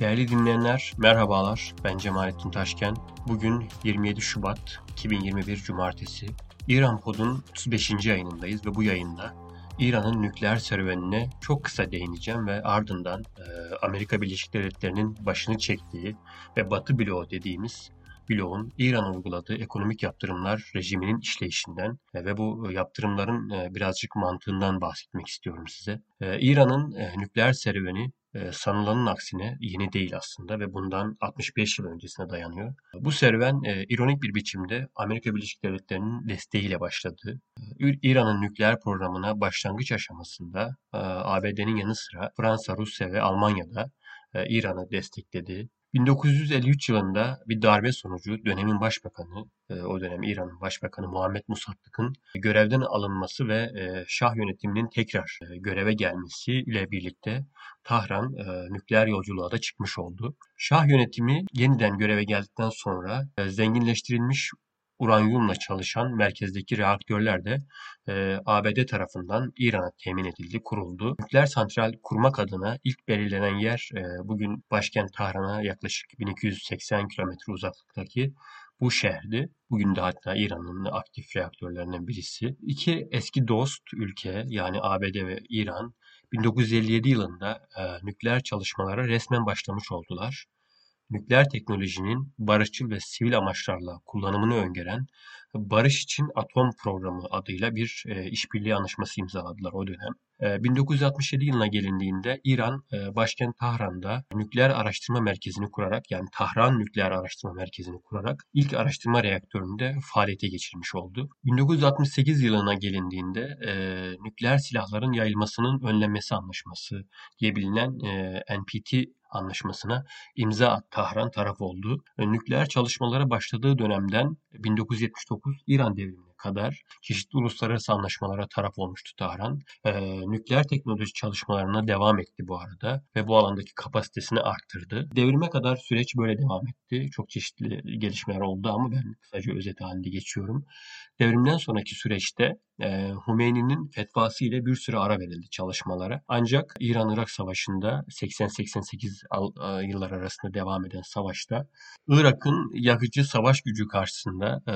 Değerli dinleyenler, merhabalar. Ben Cemalettin Taşken. Bugün 27 Şubat 2021 Cumartesi. İran Pod'un 35. yayınındayız ve bu yayında İran'ın nükleer serüvenine çok kısa değineceğim ve ardından e, Amerika Birleşik Devletleri'nin başını çektiği ve Batı bloğu dediğimiz bloğun İran'a uyguladığı ekonomik yaptırımlar rejiminin işleyişinden e, ve bu yaptırımların e, birazcık mantığından bahsetmek istiyorum size. E, İran'ın nükleer serüveni sanılanın aksine yeni değil aslında ve bundan 65 yıl öncesine dayanıyor. Bu serüven ironik bir biçimde Amerika Birleşik Devletleri'nin desteğiyle başladı. İran'ın nükleer programına başlangıç aşamasında ABD'nin yanı sıra Fransa, Rusya ve Almanya'da İran'ı destekledi. 1953 yılında bir darbe sonucu dönemin başbakanı, e, o dönem İran'ın başbakanı Muhammed Musaddık'ın görevden alınması ve e, Şah yönetiminin tekrar e, göreve gelmesi ile birlikte Tahran nükleer yolculuğa da çıkmış oldu. Şah yönetimi yeniden göreve geldikten sonra zenginleştirilmiş uranyumla çalışan merkezdeki reaktörler de e, ABD tarafından İran'a temin edildi, kuruldu. Nükleer santral kurmak adına ilk belirlenen yer e, bugün başkent Tahran'a yaklaşık 1280 kilometre uzaklıktaki bu şehirdi. Bugün de hatta İran'ın aktif reaktörlerinden birisi. İki eski dost ülke yani ABD ve İran 1957 yılında e, nükleer çalışmalara resmen başlamış oldular nükleer teknolojinin barışçıl ve sivil amaçlarla kullanımını öngören Barış için Atom Programı adıyla bir e, işbirliği anlaşması imzaladılar o dönem. E, 1967 yılına gelindiğinde İran e, başkent Tahran'da nükleer araştırma merkezini kurarak yani Tahran Nükleer Araştırma Merkezi'ni kurarak ilk araştırma reaktörünü de faaliyete geçirmiş oldu. 1968 yılına gelindiğinde e, nükleer silahların yayılmasının önlenmesi anlaşması diye bilinen e, NPT anlaşmasına imza at Tahran taraf oldu. E, nükleer çalışmalara başladığı dönemden 1979 İran devrimine kadar çeşitli uluslararası anlaşmalara taraf olmuştu Tahran. Ee, nükleer teknoloji çalışmalarına devam etti bu arada ve bu alandaki kapasitesini arttırdı. Devrime kadar süreç böyle devam etti. Çok çeşitli gelişmeler oldu ama ben kısaca özet halinde geçiyorum. Devrimden sonraki süreçte e, Hümeyni'nin fetvası ile bir süre ara verildi çalışmalara. Ancak İran-Irak Savaşı'nda 80-88 e, yıllar arasında devam eden savaşta Irak'ın yakıcı savaş gücü karşısında e,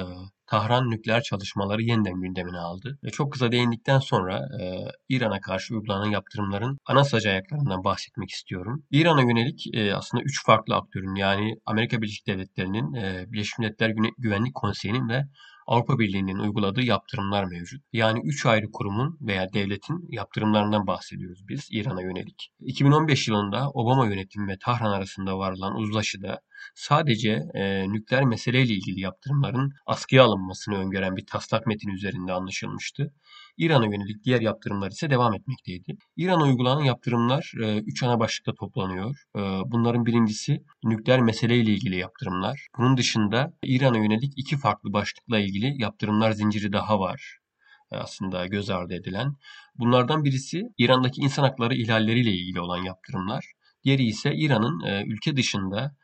Tahran nükleer çalışmaları yeniden gündemine aldı. Ve çok kısa değindikten sonra e, İran'a karşı uygulanan yaptırımların ana sacı ayaklarından bahsetmek istiyorum. İran'a yönelik e, aslında üç farklı aktörün yani Amerika Birleşik Devletleri'nin, e, Birleşmiş Milletler Güvenlik Konseyi'nin ve Avrupa Birliği'nin uyguladığı yaptırımlar mevcut. Yani 3 ayrı kurumun veya devletin yaptırımlarından bahsediyoruz biz İran'a yönelik. 2015 yılında Obama yönetimi ve Tahran arasında varılan uzlaşıda sadece e, nükleer meseleyle ilgili yaptırımların askıya alınmasını öngören bir taslak metin üzerinde anlaşılmıştı. İran'a yönelik diğer yaptırımlar ise devam etmekteydi. İran'a uygulanan yaptırımlar 3 e, ana başlıkta toplanıyor. E, bunların birincisi nükleer meseleyle ilgili yaptırımlar. Bunun dışında İran'a yönelik iki farklı başlıkla ilgili yaptırımlar zinciri daha var e, aslında göz ardı edilen. Bunlardan birisi İran'daki insan hakları ihlalleriyle ilgili olan yaptırımlar. Diğeri ise İran'ın ülke dışında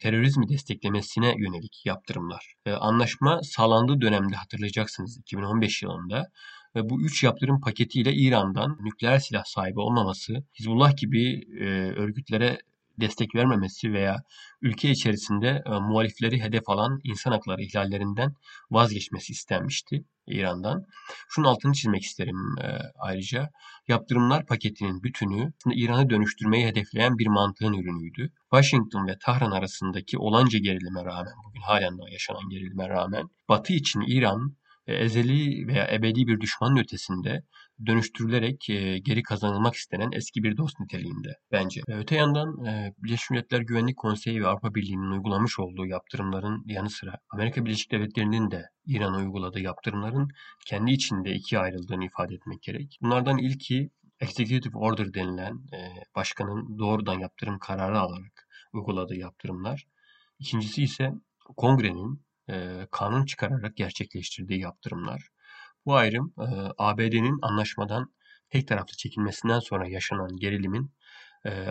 terörizmi desteklemesine yönelik yaptırımlar. Anlaşma sağlandığı dönemde hatırlayacaksınız 2015 yılında ve bu üç yaptırım paketiyle İran'dan nükleer silah sahibi olmaması, Hizbullah gibi e, örgütlere destek vermemesi veya ülke içerisinde e, muhalifleri hedef alan insan hakları ihlallerinden vazgeçmesi istenmişti İran'dan. Şunun altını çizmek isterim e, ayrıca. Yaptırımlar paketinin bütünü İran'ı dönüştürmeyi hedefleyen bir mantığın ürünüydü. Washington ve Tahran arasındaki olanca gerilime rağmen, bugün halen daha yaşanan gerilime rağmen Batı için İran ezeli veya ebedi bir düşmanın ötesinde dönüştürülerek e, geri kazanılmak istenen eski bir dost niteliğinde bence. E, öte yandan Birleşmiş Milletler Güvenlik Konseyi ve Avrupa Birliği'nin uygulamış olduğu yaptırımların yanı sıra Amerika Birleşik Devletleri'nin de İran'a uyguladığı yaptırımların kendi içinde ikiye ayrıldığını ifade etmek gerek. Bunlardan ilki Executive Order denilen başkanın doğrudan yaptırım kararı alarak uyguladığı yaptırımlar. İkincisi ise Kongre'nin kanun çıkararak gerçekleştirdiği yaptırımlar. Bu ayrım ABD'nin anlaşmadan tek taraflı çekilmesinden sonra yaşanan gerilimin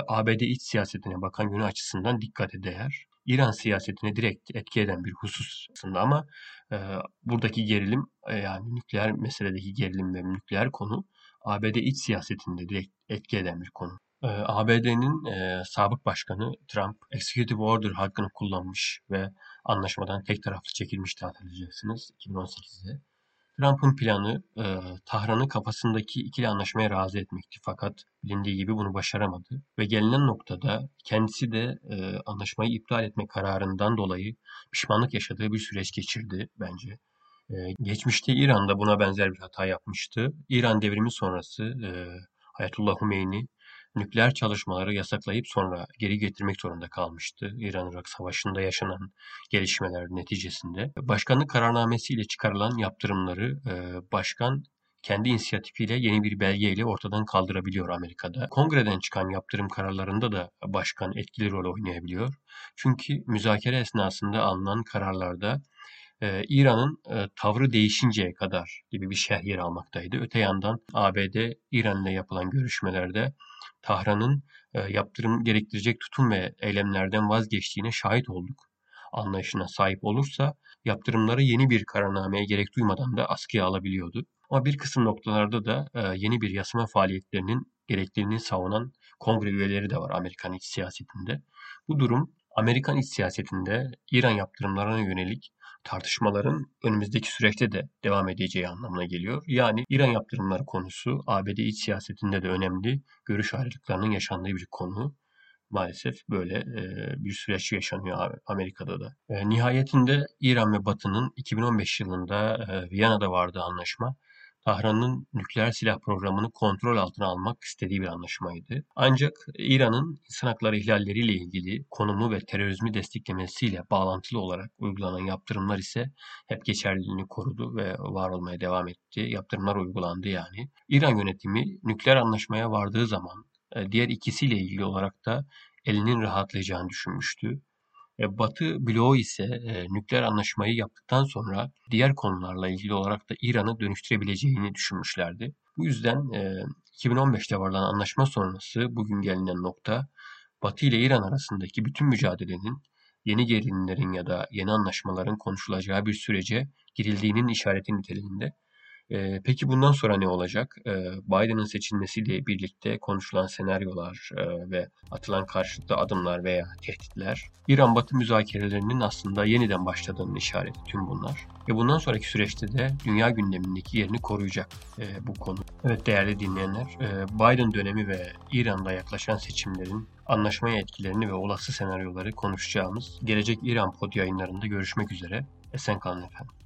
ABD iç siyasetine bakan yönü açısından dikkate değer. İran siyasetine direkt etki eden bir husus aslında ama e, buradaki gerilim e, yani nükleer meseledeki gerilim ve nükleer konu ABD iç siyasetinde direkt etki eden bir konu. Ee, ABD'nin e, sabık başkanı Trump Executive Order hakkını kullanmış ve anlaşmadan tek taraflı çekilmişti hatırlayacaksınız 2018'de. Trump'ın planı e, Tahran'ı kafasındaki ikili anlaşmaya razı etmekti fakat bilindiği gibi bunu başaramadı ve gelinen noktada kendisi de e, anlaşmayı iptal etme kararından dolayı pişmanlık yaşadığı bir süreç geçirdi bence. E, geçmişte İran'da buna benzer bir hata yapmıştı. İran devrimi sonrası e, Ayetullah Humeyni nükleer çalışmaları yasaklayıp sonra geri getirmek zorunda kalmıştı. İran-Irak Savaşı'nda yaşanan gelişmeler neticesinde. Başkanlık kararnamesiyle çıkarılan yaptırımları e, başkan kendi inisiyatifiyle yeni bir belgeyle ortadan kaldırabiliyor Amerika'da. Kongreden çıkan yaptırım kararlarında da başkan etkili rol oynayabiliyor. Çünkü müzakere esnasında alınan kararlarda e, İran'ın e, tavrı değişinceye kadar gibi bir şerh yer almaktaydı. Öte yandan ABD İran ile yapılan görüşmelerde Tahran'ın e, yaptırım gerektirecek tutum ve eylemlerden vazgeçtiğine şahit olduk. Anlayışına sahip olursa yaptırımları yeni bir kararnameye gerek duymadan da askıya alabiliyordu. Ama bir kısım noktalarda da e, yeni bir yasama faaliyetlerinin gerekliliğini savunan kongre üyeleri de var Amerikan iç siyasetinde. Bu durum Amerikan iç siyasetinde İran yaptırımlarına yönelik tartışmaların önümüzdeki süreçte de devam edeceği anlamına geliyor. Yani İran yaptırımları konusu ABD iç siyasetinde de önemli görüş ayrılıklarının yaşandığı bir konu. Maalesef böyle e, bir süreç yaşanıyor Amerika'da da. E, nihayetinde İran ve Batı'nın 2015 yılında e, Viyana'da vardığı anlaşma Tahran'ın nükleer silah programını kontrol altına almak istediği bir anlaşmaydı. Ancak İran'ın insan hakları ihlalleriyle ilgili konumu ve terörizmi desteklemesiyle bağlantılı olarak uygulanan yaptırımlar ise hep geçerliliğini korudu ve var olmaya devam etti. Yaptırımlar uygulandı yani. İran yönetimi nükleer anlaşmaya vardığı zaman e, diğer ikisiyle ilgili olarak da elinin rahatlayacağını düşünmüştü. E, Batı bloğu ise e, nükleer anlaşmayı yaptıktan sonra diğer konularla ilgili olarak da İran'ı dönüştürebileceğini düşünmüşlerdi. Bu yüzden 2015'te e, varılan anlaşma sonrası bugün gelinen nokta Batı ile İran arasındaki bütün mücadelenin yeni gerilimlerin ya da yeni anlaşmaların konuşulacağı bir sürece girildiğinin işareti niteliğinde. E, peki bundan sonra ne olacak? E, Biden'ın seçilmesiyle birlikte konuşulan senaryolar e, ve atılan karşılıklı adımlar veya tehditler İran-Batı müzakerelerinin aslında yeniden başladığının işareti tüm bunlar. Ve bundan sonraki süreçte de dünya gündemindeki yerini koruyacak e, bu konu. Evet değerli dinleyenler, e, Biden dönemi ve İran'da yaklaşan seçimlerin anlaşmaya etkilerini ve olası senaryoları konuşacağımız gelecek İran pod yayınlarında görüşmek üzere. Esen kalın efendim.